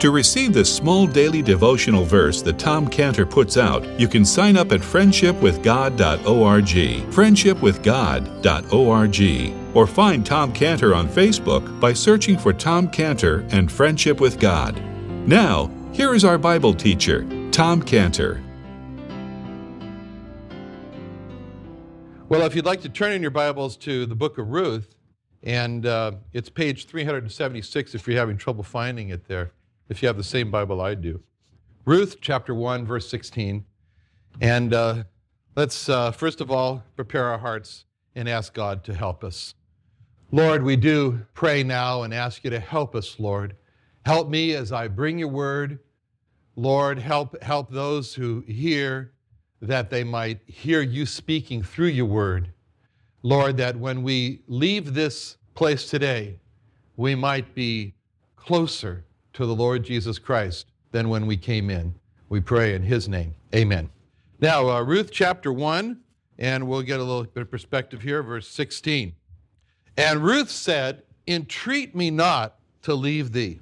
To receive this small daily devotional verse that Tom Cantor puts out, you can sign up at friendshipwithgod.org, friendshipwithgod.org, or find Tom Cantor on Facebook by searching for Tom Cantor and Friendship with God. Now, here is our Bible teacher, Tom Cantor. Well, if you'd like to turn in your Bibles to the book of Ruth, and uh, it's page 376 if you're having trouble finding it there, if you have the same Bible I do. Ruth chapter 1, verse 16. And uh, let's uh, first of all prepare our hearts and ask God to help us. Lord, we do pray now and ask you to help us, Lord. Help me as I bring your word. Lord, help, help those who hear that they might hear you speaking through your word. Lord, that when we leave this place today, we might be closer to the Lord Jesus Christ than when we came in. We pray in his name. Amen. Now, uh, Ruth chapter 1, and we'll get a little bit of perspective here, verse 16. And Ruth said, Entreat me not to leave thee,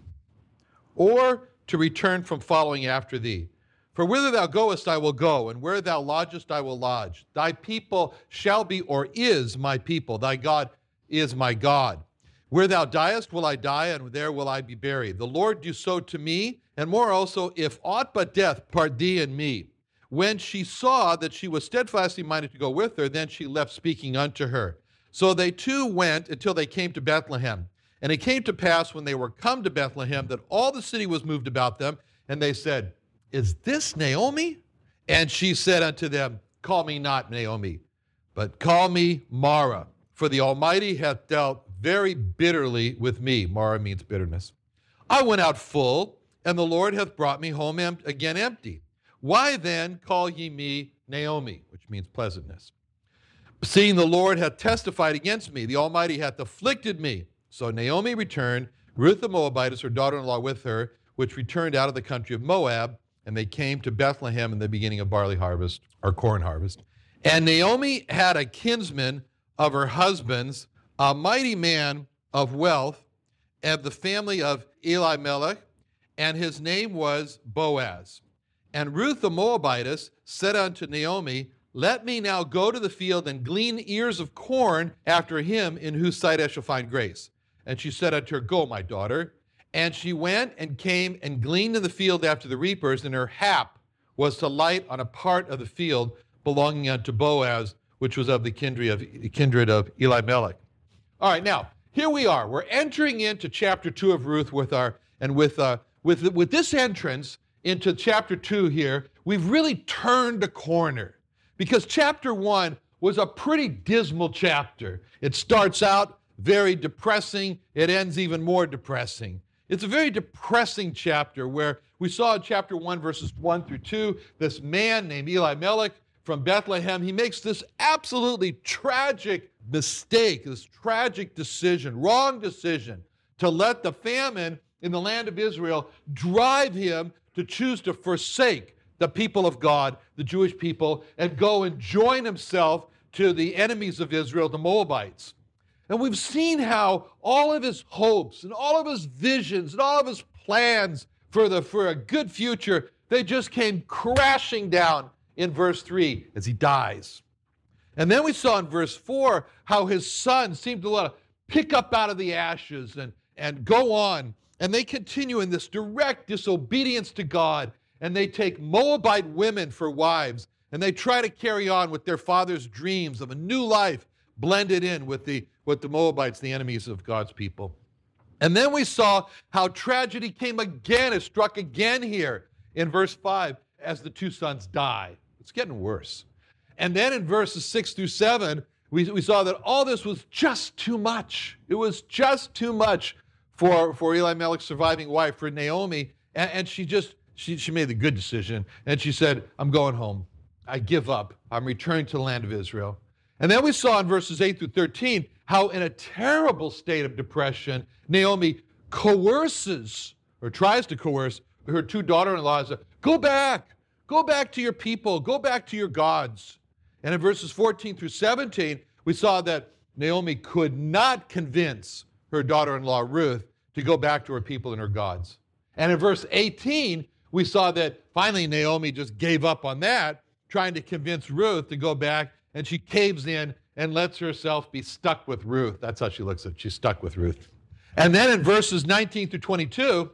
or to return from following after thee. For whither thou goest, I will go, and where thou lodgest, I will lodge. Thy people shall be, or is my people. Thy God is my God. Where thou diest, will I die, and there will I be buried. The Lord do so to me, and more also, if aught but death part thee and me. When she saw that she was steadfastly minded to go with her, then she left speaking unto her. So they two went until they came to Bethlehem. And it came to pass when they were come to Bethlehem that all the city was moved about them, and they said, is this Naomi? And she said unto them, Call me not Naomi, but call me Mara, for the Almighty hath dealt very bitterly with me. Mara means bitterness. I went out full, and the Lord hath brought me home em- again empty. Why then call ye me Naomi, which means pleasantness? Seeing the Lord hath testified against me, the Almighty hath afflicted me. So Naomi returned, Ruth the Moabitess, her daughter in law, with her, which returned out of the country of Moab and they came to Bethlehem in the beginning of barley harvest or corn harvest. And Naomi had a kinsman of her husband's, a mighty man of wealth, of the family of Eli Elimelech, and his name was Boaz. And Ruth the Moabitess said unto Naomi, Let me now go to the field and glean ears of corn after him in whose sight I shall find grace. And she said unto her, Go, my daughter. And she went and came and gleaned in the field after the reapers, and her hap was to light on a part of the field belonging unto Boaz, which was of the kindred of, kindred of Elimelech. All right, now here we are. We're entering into chapter two of Ruth with our and with uh, with with this entrance into chapter two here, we've really turned a corner because chapter one was a pretty dismal chapter. It starts out very depressing. It ends even more depressing. It's a very depressing chapter where we saw in chapter 1, verses 1 through 2, this man named Elimelech from Bethlehem. He makes this absolutely tragic mistake, this tragic decision, wrong decision, to let the famine in the land of Israel drive him to choose to forsake the people of God, the Jewish people, and go and join himself to the enemies of Israel, the Moabites. And we've seen how all of his hopes and all of his visions and all of his plans for the, for a good future, they just came crashing down in verse 3 as he dies. And then we saw in verse 4 how his son seemed to let pick up out of the ashes and, and go on. And they continue in this direct disobedience to God. And they take Moabite women for wives. And they try to carry on with their father's dreams of a new life blended in with the, with the Moabites, the enemies of God's people. And then we saw how tragedy came again, it struck again here in verse 5 as the two sons die. It's getting worse. And then in verses 6 through 7, we, we saw that all this was just too much. It was just too much for, for Eli Elimelech's surviving wife, for Naomi. And, and she just, she, she made the good decision. And she said, I'm going home. I give up. I'm returning to the land of Israel. And then we saw in verses 8 through 13 how, in a terrible state of depression, Naomi coerces or tries to coerce her two daughter in laws go back, go back to your people, go back to your gods. And in verses 14 through 17, we saw that Naomi could not convince her daughter in law Ruth to go back to her people and her gods. And in verse 18, we saw that finally Naomi just gave up on that, trying to convince Ruth to go back, and she caves in and lets herself be stuck with Ruth. That's how she looks at it. She's stuck with Ruth. And then in verses 19 through 22,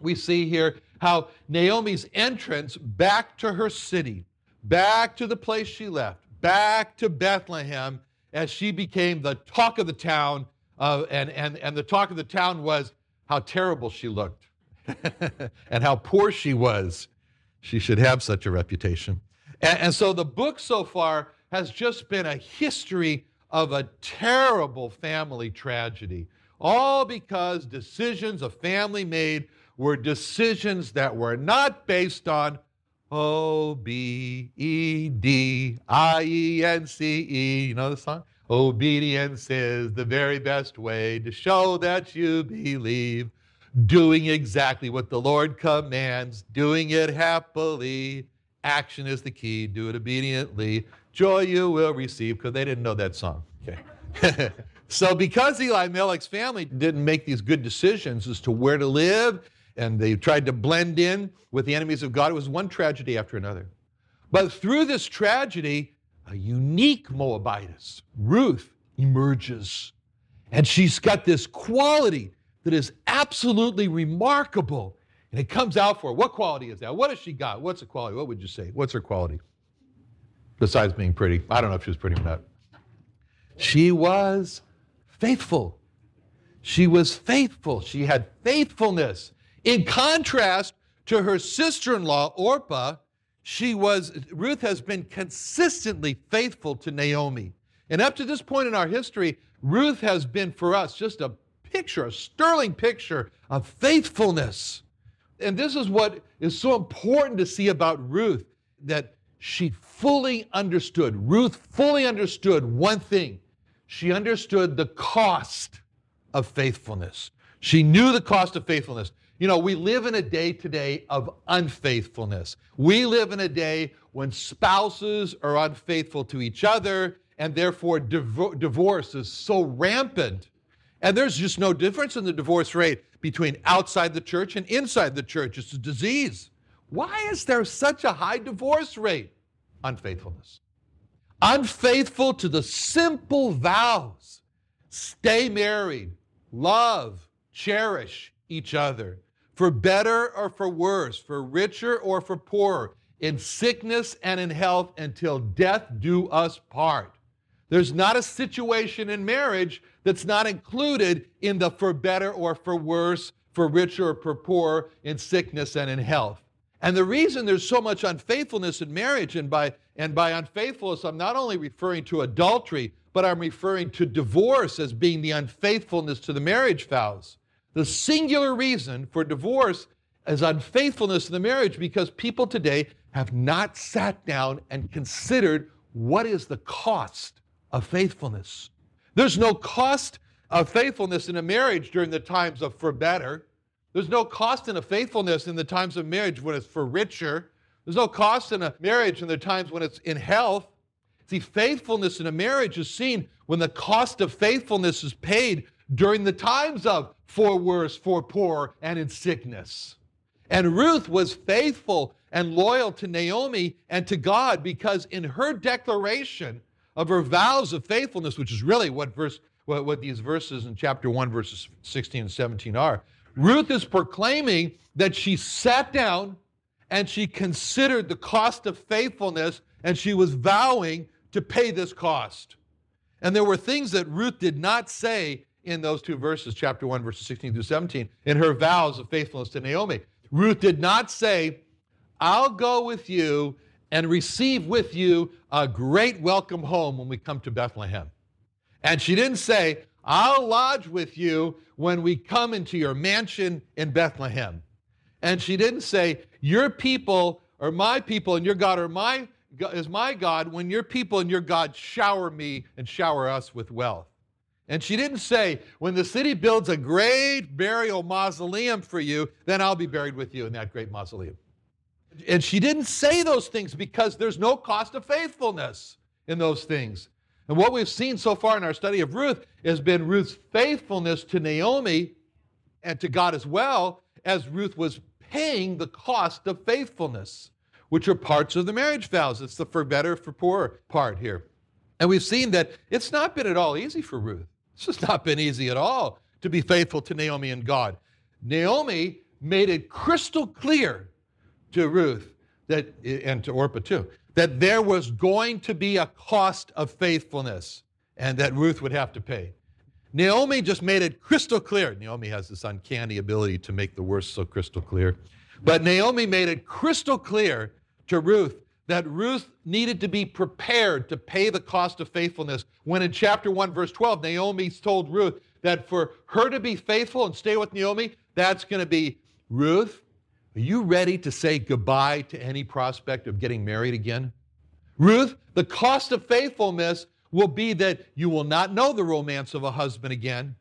we see here how Naomi's entrance back to her city, back to the place she left, back to Bethlehem, as she became the talk of the town. Uh, and, and, and the talk of the town was how terrible she looked and how poor she was. She should have such a reputation. And, and so the book so far has just been a history of a terrible family tragedy, all because decisions a family made were decisions that were not based on O B E D I E N C E. You know the song? Obedience is the very best way to show that you believe. Doing exactly what the Lord commands, doing it happily. Action is the key. Do it obediently. Joy you will receive, because they didn't know that song. Okay. so, because Elimelech's family didn't make these good decisions as to where to live and they tried to blend in with the enemies of God. It was one tragedy after another. But through this tragedy, a unique Moabitess, Ruth, emerges. And she's got this quality that is absolutely remarkable. And it comes out for her. What quality is that? What has she got? What's the quality? What would you say? What's her quality? Besides being pretty. I don't know if she was pretty or not. She was faithful. She was faithful. She had faithfulness. In contrast to her sister in law, Orpah, she was, Ruth has been consistently faithful to Naomi. And up to this point in our history, Ruth has been for us just a picture, a sterling picture of faithfulness. And this is what is so important to see about Ruth that she fully understood. Ruth fully understood one thing she understood the cost of faithfulness. She knew the cost of faithfulness. You know, we live in a day today of unfaithfulness. We live in a day when spouses are unfaithful to each other, and therefore div- divorce is so rampant. And there's just no difference in the divorce rate between outside the church and inside the church. It's a disease. Why is there such a high divorce rate? Unfaithfulness. Unfaithful to the simple vows stay married, love, cherish each other for better or for worse, for richer or for poorer, in sickness and in health, until death do us part. There's not a situation in marriage that's not included in the for better or for worse, for richer or for poorer, in sickness and in health. And the reason there's so much unfaithfulness in marriage, and by, and by unfaithfulness, I'm not only referring to adultery, but I'm referring to divorce as being the unfaithfulness to the marriage vows. The singular reason for divorce is unfaithfulness in the marriage because people today have not sat down and considered what is the cost of faithfulness. There's no cost of faithfulness in a marriage during the times of for better. There's no cost in a faithfulness in the times of marriage when it's for richer. There's no cost in a marriage in the times when it's in health. See, faithfulness in a marriage is seen when the cost of faithfulness is paid during the times of for worse, for poor, and in sickness. And Ruth was faithful and loyal to Naomi and to God because in her declaration of her vows of faithfulness, which is really what verse what, what these verses in chapter 1, verses 16 and 17 are, Ruth is proclaiming that she sat down and she considered the cost of faithfulness and she was vowing to pay this cost. And there were things that Ruth did not say in those two verses, chapter 1, verses 16 through 17, in her vows of faithfulness to Naomi. Ruth did not say, I'll go with you and receive with you a great welcome home when we come to Bethlehem. And she didn't say, I'll lodge with you when we come into your mansion in Bethlehem. And she didn't say, Your people are my people and your God are my, is my God when your people and your God shower me and shower us with wealth. And she didn't say, when the city builds a great burial mausoleum for you, then I'll be buried with you in that great mausoleum. And she didn't say those things because there's no cost of faithfulness in those things. And what we've seen so far in our study of Ruth has been Ruth's faithfulness to Naomi and to God as well, as Ruth was paying the cost of faithfulness, which are parts of the marriage vows. It's the for better, for poor part here. And we've seen that it's not been at all easy for Ruth. It's just not been easy at all to be faithful to Naomi and God. Naomi made it crystal clear to Ruth that, and to Orpah too, that there was going to be a cost of faithfulness and that Ruth would have to pay. Naomi just made it crystal clear. Naomi has this uncanny ability to make the worst so crystal clear. But Naomi made it crystal clear to Ruth that Ruth needed to be prepared to pay the cost of faithfulness. When in chapter 1, verse 12, Naomi told Ruth that for her to be faithful and stay with Naomi, that's going to be Ruth, are you ready to say goodbye to any prospect of getting married again? Ruth, the cost of faithfulness will be that you will not know the romance of a husband again.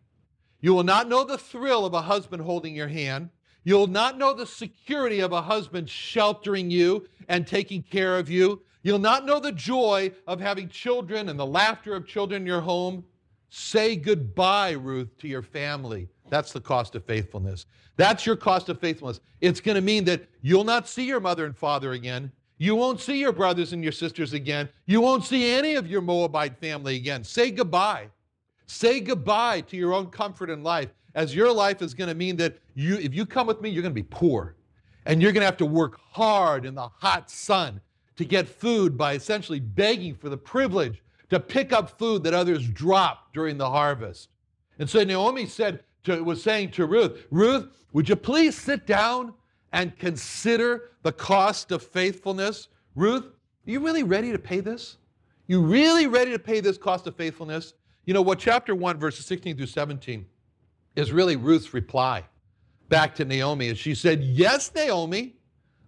You will not know the thrill of a husband holding your hand. You'll not know the security of a husband sheltering you and taking care of you. You'll not know the joy of having children and the laughter of children in your home. Say goodbye, Ruth, to your family. That's the cost of faithfulness. That's your cost of faithfulness. It's going to mean that you'll not see your mother and father again. You won't see your brothers and your sisters again. You won't see any of your Moabite family again. Say goodbye. Say goodbye to your own comfort in life as your life is going to mean that you, if you come with me, you're going to be poor. And you're going to have to work hard in the hot sun to get food by essentially begging for the privilege to pick up food that others drop during the harvest. And so Naomi said to, was saying to Ruth, Ruth, would you please sit down and consider the cost of faithfulness? Ruth, are you really ready to pay this? You really ready to pay this cost of faithfulness? You know what chapter 1 verses 16 through 17 is really Ruth's reply back to Naomi. And she said, Yes, Naomi,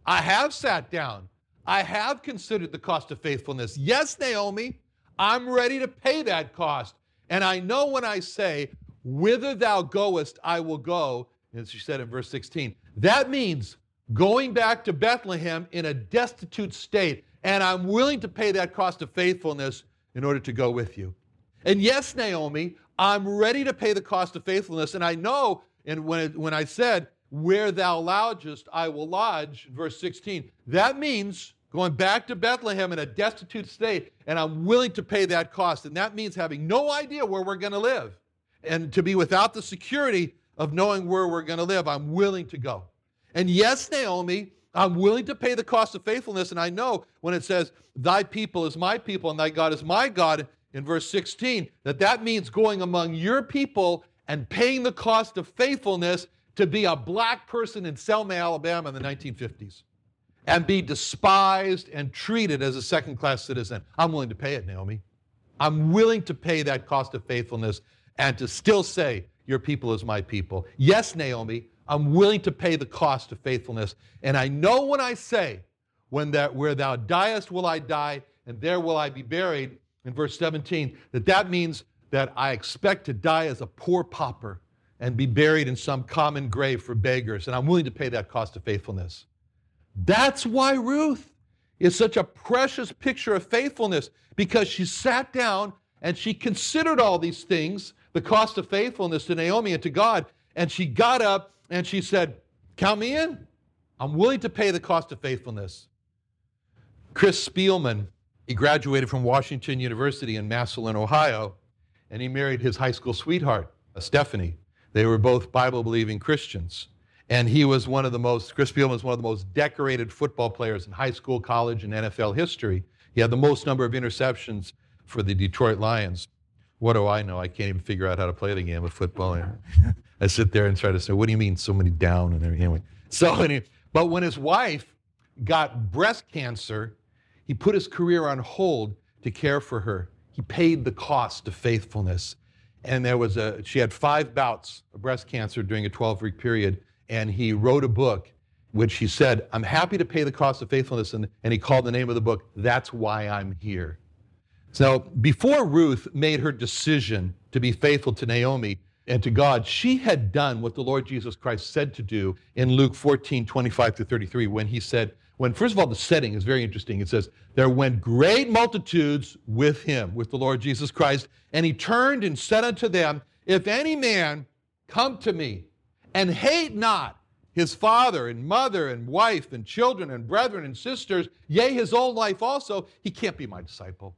I have sat down. I have considered the cost of faithfulness. Yes, Naomi, I'm ready to pay that cost. And I know when I say, Whither thou goest, I will go, as she said in verse 16, that means going back to Bethlehem in a destitute state. And I'm willing to pay that cost of faithfulness in order to go with you. And yes, Naomi, I'm ready to pay the cost of faithfulness. And I know, and when, it, when I said, Where thou lodgest, I will lodge, verse 16, that means going back to Bethlehem in a destitute state, and I'm willing to pay that cost. And that means having no idea where we're going to live. And to be without the security of knowing where we're going to live, I'm willing to go. And yes, Naomi, I'm willing to pay the cost of faithfulness. And I know when it says, Thy people is my people and thy God is my God, in verse 16 that that means going among your people and paying the cost of faithfulness to be a black person in Selma, Alabama in the 1950s and be despised and treated as a second class citizen. I'm willing to pay it, Naomi. I'm willing to pay that cost of faithfulness and to still say, Your people is my people. Yes, Naomi, I'm willing to pay the cost of faithfulness. And I know when I say, when that, Where thou diest will I die, and there will I be buried, in verse 17 that that means that I expect to die as a poor pauper and be buried in some common grave for beggars, and I'm willing to pay that cost of faithfulness. That's why Ruth is such a precious picture of faithfulness because she sat down and she considered all these things, the cost of faithfulness to Naomi and to God, and she got up and she said, Count me in. I'm willing to pay the cost of faithfulness. Chris Spielman, he graduated from Washington University in Massillon, Ohio, and he married his high school sweetheart, uh, Stephanie. They were both Bible believing Christians. And he was one of the most, Chris Spielman was one of the most decorated football players in high school, college, and NFL history. He had the most number of interceptions for the Detroit Lions. What do I know? I can't even figure out how to play the game of football. I sit there and try to say, what do you mean so many down and everything? Anyway, so anyway, but when his wife got breast cancer, he put his career on hold to care for her. He paid the cost of faithfulness. And there was a, she had five bouts of breast cancer during a 12 week period. And he wrote a book which he said, I'm happy to pay the cost of faithfulness. And, and he called the name of the book, That's Why I'm Here. So before Ruth made her decision to be faithful to Naomi and to God, she had done what the Lord Jesus Christ said to do in Luke 14, 25 to 33, when he said, when first of all, the setting is very interesting. It says, There went great multitudes with him, with the Lord Jesus Christ, and he turned and said unto them, If any man come to me and hate not his father and mother and wife and children and brethren and sisters, yea, his own life also, he can't be my disciple.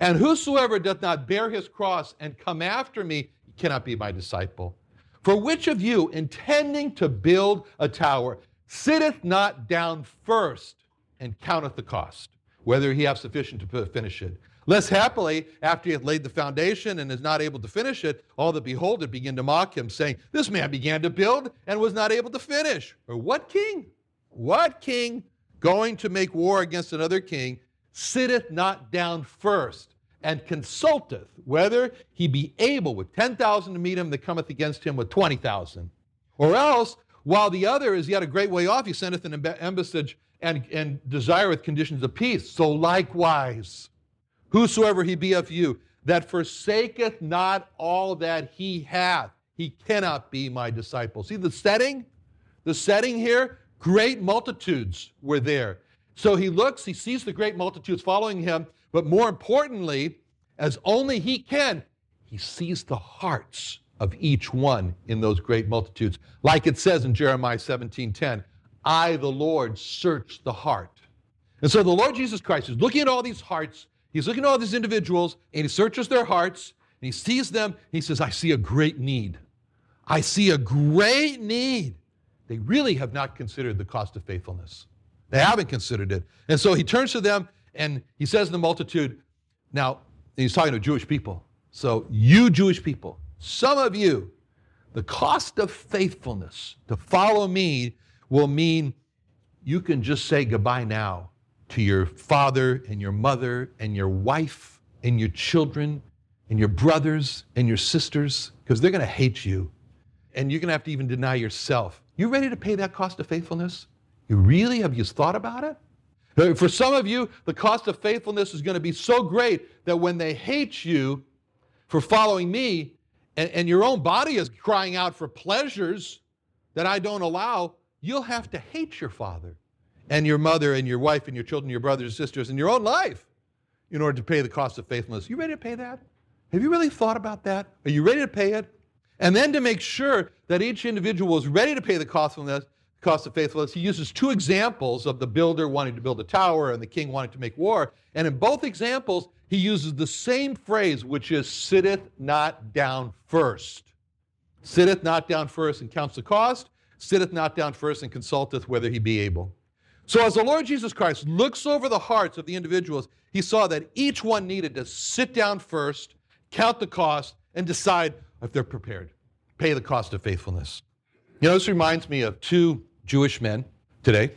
And whosoever doth not bear his cross and come after me cannot be my disciple. For which of you, intending to build a tower, sitteth not down first and counteth the cost, whether he have sufficient to finish it. Less happily, after he hath laid the foundation and is not able to finish it, all that behold it begin to mock him, saying, This man began to build and was not able to finish. Or what king? What king going to make war against another king sitteth not down first and consulteth whether he be able with 10,000 to meet him that cometh against him with 20,000? Or else while the other is yet a great way off, he sendeth an embassage and, and desireth conditions of peace. So likewise, whosoever he be of you, that forsaketh not all that he hath, he cannot be my disciple. See the setting? The setting here? Great multitudes were there. So he looks, he sees the great multitudes following him, but more importantly, as only he can, he sees the hearts of each one in those great multitudes. Like it says in Jeremiah 17:10, I, the Lord, search the heart. And so the Lord Jesus Christ is looking at all these hearts, he's looking at all these individuals, and he searches their hearts, and he sees them, he says, I see a great need. I see a great need. They really have not considered the cost of faithfulness. They haven't considered it. And so he turns to them and he says in the multitude, now, he's talking to Jewish people. So, you Jewish people, some of you, the cost of faithfulness to follow me will mean you can just say goodbye now to your father and your mother and your wife and your children and your brothers and your sisters because they're going to hate you. And you're going to have to even deny yourself. You ready to pay that cost of faithfulness? You really have you thought about it? Uh, for some of you, the cost of faithfulness is going to be so great that when they hate you for following me, and, and your own body is crying out for pleasures that I don't allow, you'll have to hate your father and your mother and your wife and your children, your brothers and sisters, and your own life in order to pay the cost of faithfulness. You ready to pay that? Have you really thought about that? Are you ready to pay it? And then to make sure that each individual is ready to pay the cost of, cost of faithfulness, he uses two examples of the builder wanting to build a tower and the king wanting to make war. And in both examples, he uses the same phrase, which is sitteth not down first. Sitteth not down first and counts the cost, sitteth not down first and consulteth whether he be able. So, as the Lord Jesus Christ looks over the hearts of the individuals, he saw that each one needed to sit down first, count the cost, and decide if they're prepared. Pay the cost of faithfulness. You know, this reminds me of two Jewish men today,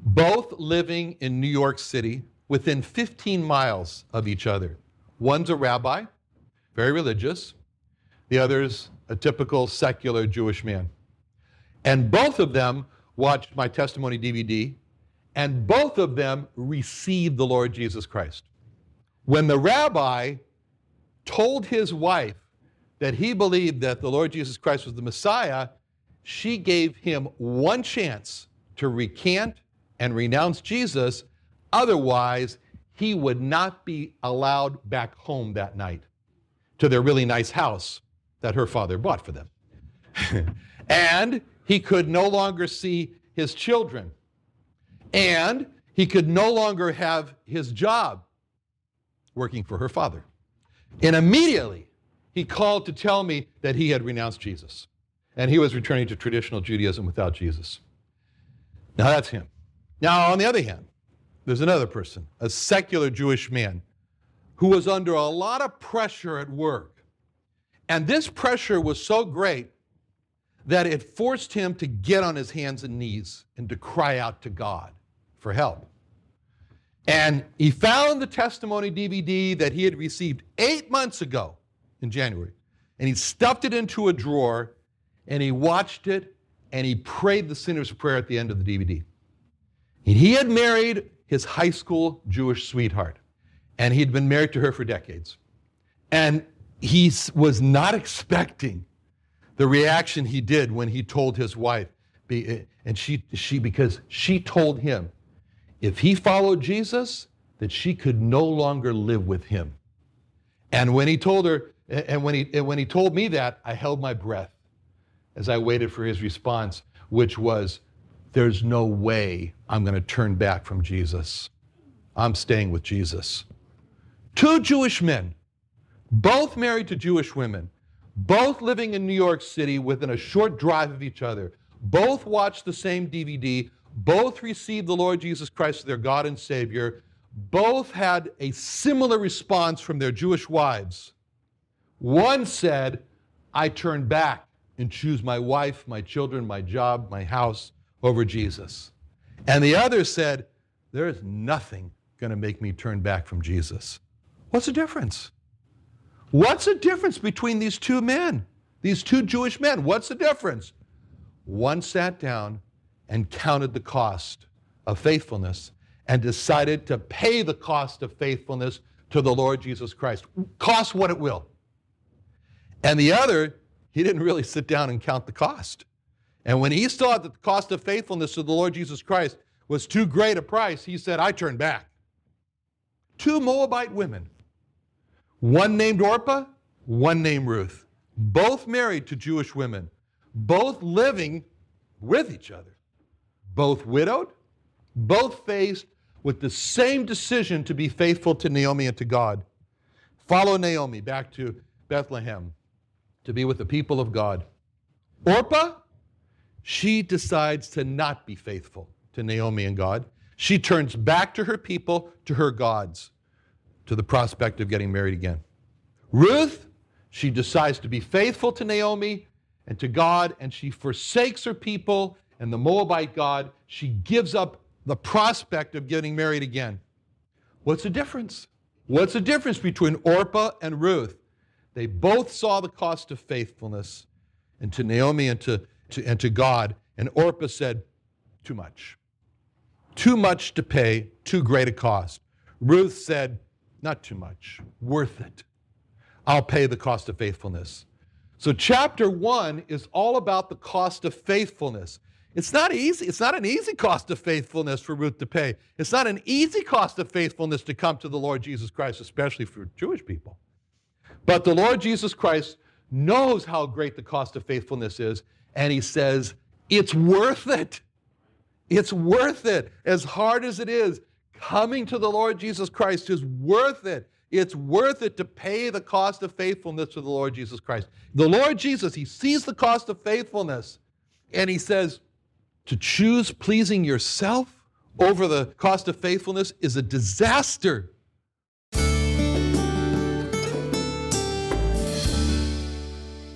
both living in New York City, within 15 miles of each other. One's a rabbi, very religious, the other's a typical secular Jewish man. And both of them watched my testimony DVD, and both of them received the Lord Jesus Christ. When the rabbi told his wife that he believed that the Lord Jesus Christ was the Messiah, she gave him one chance to recant and renounce Jesus Otherwise, he would not be allowed back home that night to their really nice house that her father bought for them. and he could no longer see his children. And he could no longer have his job working for her father. And immediately he called to tell me that he had renounced Jesus and he was returning to traditional Judaism without Jesus. Now that's him. Now, on the other hand, there's another person, a secular Jewish man, who was under a lot of pressure at work. And this pressure was so great that it forced him to get on his hands and knees and to cry out to God for help. And he found the testimony DVD that he had received eight months ago in January. And he stuffed it into a drawer and he watched it and he prayed the sinner's prayer at the end of the DVD. And he had married his high school Jewish sweetheart, and he'd been married to her for decades. And he was not expecting the reaction he did when he told his wife, eh, and she, she because she told him if he followed Jesus, that she could no longer live with him. And when he told her, eh, and when he, and when he told me that, I held my breath as I waited for his response, which was, There's no way I'm going to turn back from Jesus. I'm staying with Jesus. Two Jewish men, both married to Jewish women, both living in New York City within a short drive of each other, both watched the same DVD, both received the Lord Jesus Christ as their God and Savior, both had a similar response from their Jewish wives. One said, I turn back and choose my wife, my children, my job, my house over Jesus. And the other said, There is nothing going to make me turn back from Jesus. What's the difference? What's the difference between these two men, these two Jewish men? What's the difference? One sat down and counted the cost of faithfulness and decided to pay the cost of faithfulness to the Lord Jesus Christ, cost what it will. And the other he didn't really sit down and count the cost. And when he saw that the cost of faithfulness to the Lord Jesus Christ was too great a price, he said, I turn back. Two Moabite women, one named Orpah, one named Ruth, both married to Jewish women, both living with each other, both widowed, both faced with the same decision to be faithful to Naomi and to God. Follow Naomi back to Bethlehem to be with the people of God. Orpah, she decides to not be faithful to Naomi and God. She turns back to her people, to her gods, to the prospect of getting married again. Ruth, she decides to be faithful to Naomi and to God, and she forsakes her people and the Moabite God. She gives up the prospect of getting married again. What's the difference? What's the difference between Orpah and Ruth? They both saw the cost of faithfulness and to Naomi and to, to, and to God. And Orpah said, Too much. Too much to pay, too great a cost. Ruth said, Not too much, worth it. I'll pay the cost of faithfulness. So, chapter one is all about the cost of faithfulness. It's not easy. It's not an easy cost of faithfulness for Ruth to pay. It's not an easy cost of faithfulness to come to the Lord Jesus Christ, especially for Jewish people. But the Lord Jesus Christ knows how great the cost of faithfulness is, and he says, It's worth it. It's worth it. As hard as it is, coming to the Lord Jesus Christ is worth it. It's worth it to pay the cost of faithfulness to the Lord Jesus Christ. The Lord Jesus, he sees the cost of faithfulness, and he says, To choose pleasing yourself over the cost of faithfulness is a disaster.